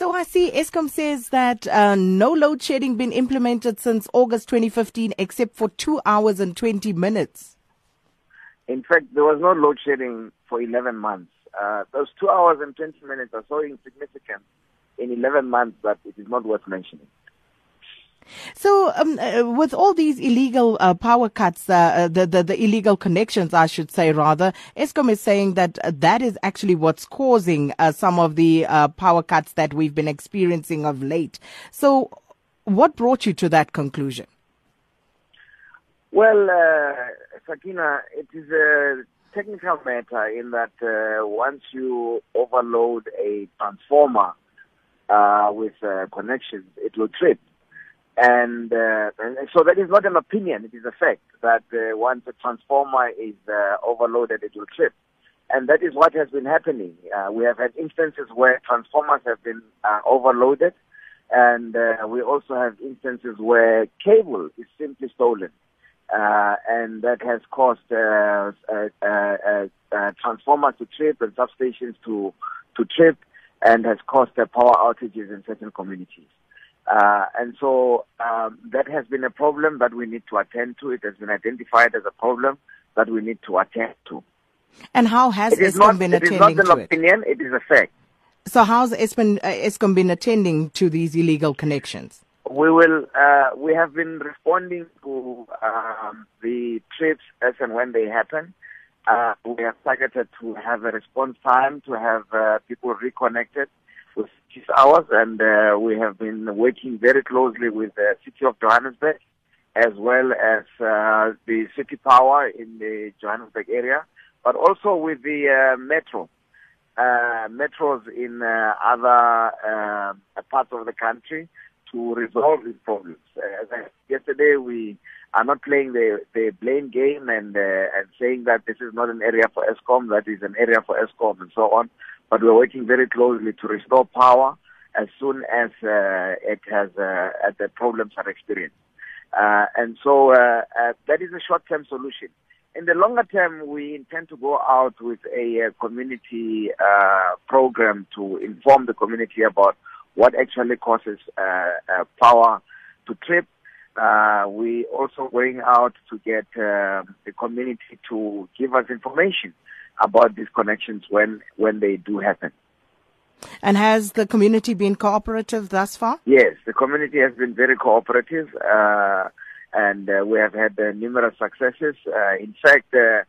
So I see Eskom says that uh, no load shedding been implemented since August 2015 except for 2 hours and 20 minutes. In fact, there was no load shedding for 11 months. Uh, those 2 hours and 20 minutes are so insignificant in 11 months that it is not worth mentioning. So, um, uh, with all these illegal uh, power cuts, uh, uh, the, the, the illegal connections, I should say, rather, Eskom is saying that uh, that is actually what's causing uh, some of the power cuts that we've been experiencing of late. So, what brought you to that conclusion? Well, Sakina, it is a technical matter in that once you overload a transformer with connections, it will trip. And, uh, and so that is not an opinion, it is a fact that uh, once a transformer is uh, overloaded, it will trip. And that is what has been happening. Uh, we have had instances where transformers have been uh, overloaded, and uh, we also have instances where cable is simply stolen. Uh, and that has caused uh, uh, uh, uh, transformers to trip and substations to to trip, and has caused power outages in certain communities. Uh, and so um, that has been a problem that we need to attend to. It has been identified as a problem that we need to attend to. And how has it Eskom been attending to it? It is not an opinion, it is a fact. So how's Eskom, uh, Eskom been attending to these illegal connections? We will. Uh, we have been responding to um, the trips as and when they happen. Uh, we have targeted to have a response time to have uh, people reconnected with six hours, and uh, we have been working very closely with the City of Johannesburg as well as uh, the City Power in the Johannesburg area, but also with the uh, Metro. Uh, metros in uh, other uh, parts of the country to resolve these problems. Uh, yesterday, we are not playing the, the blame game and uh, and saying that this is not an area for Eskom, that is an area for Eskom, and so on but we're working very closely to restore power as soon as uh, it has uh, the problems are experienced. Uh, and so uh, uh, that is a short-term solution. In the longer term, we intend to go out with a, a community uh, program to inform the community about what actually causes power to trip. we also going out to get the community to give us information about these connections when, when they do happen. And has the community been cooperative thus far? Yes, the community has been very cooperative, uh, and uh, we have had uh, numerous successes. Uh, in fact, uh,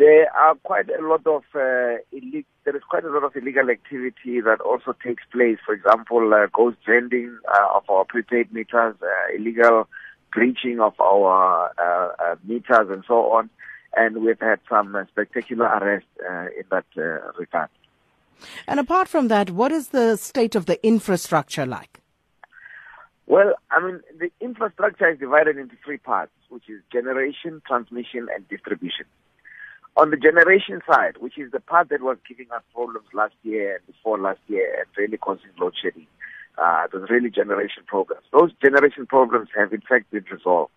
there are quite a lot of uh, ille- there is quite a lot of illegal activity that also takes place. For example, ghost vending of our prepaid meters, illegal breaching of our meters, and so on and we've had some uh, spectacular arrests uh, in that uh, regard. And apart from that, what is the state of the infrastructure like? Well, I mean, the infrastructure is divided into three parts, which is generation, transmission, and distribution. On the generation side, which is the part that was giving us problems last year and before last year and really causing load shedding, uh, those really generation problems. Those generation problems have in fact been resolved.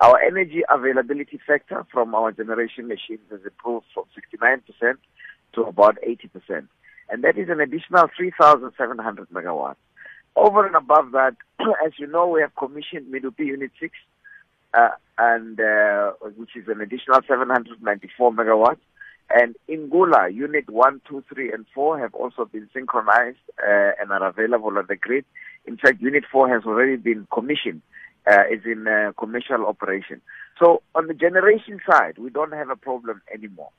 Our energy availability factor from our generation machines has improved from 69% to about 80%. And that is an additional 3,700 megawatts. Over and above that, as you know, we have commissioned Medupi Unit 6, uh, and uh, which is an additional 794 megawatts. And Ingula, Unit 1, 2, 3, and 4 have also been synchronized uh, and are available on the grid. In fact, Unit 4 has already been commissioned uh, is in uh, commercial operation. So on the generation side, we don't have a problem anymore.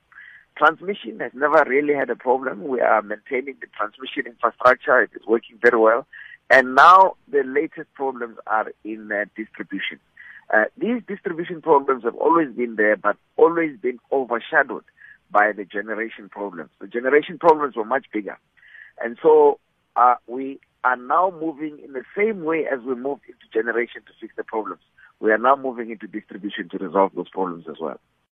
Transmission has never really had a problem. We are maintaining the transmission infrastructure. It is working very well. And now the latest problems are in uh, distribution. Uh, these distribution problems have always been there, but always been overshadowed by the generation problems. The generation problems were much bigger. And so uh, we are now moving in the same way as we moved into generation to fix the problems. We are now moving into distribution to resolve those problems as well.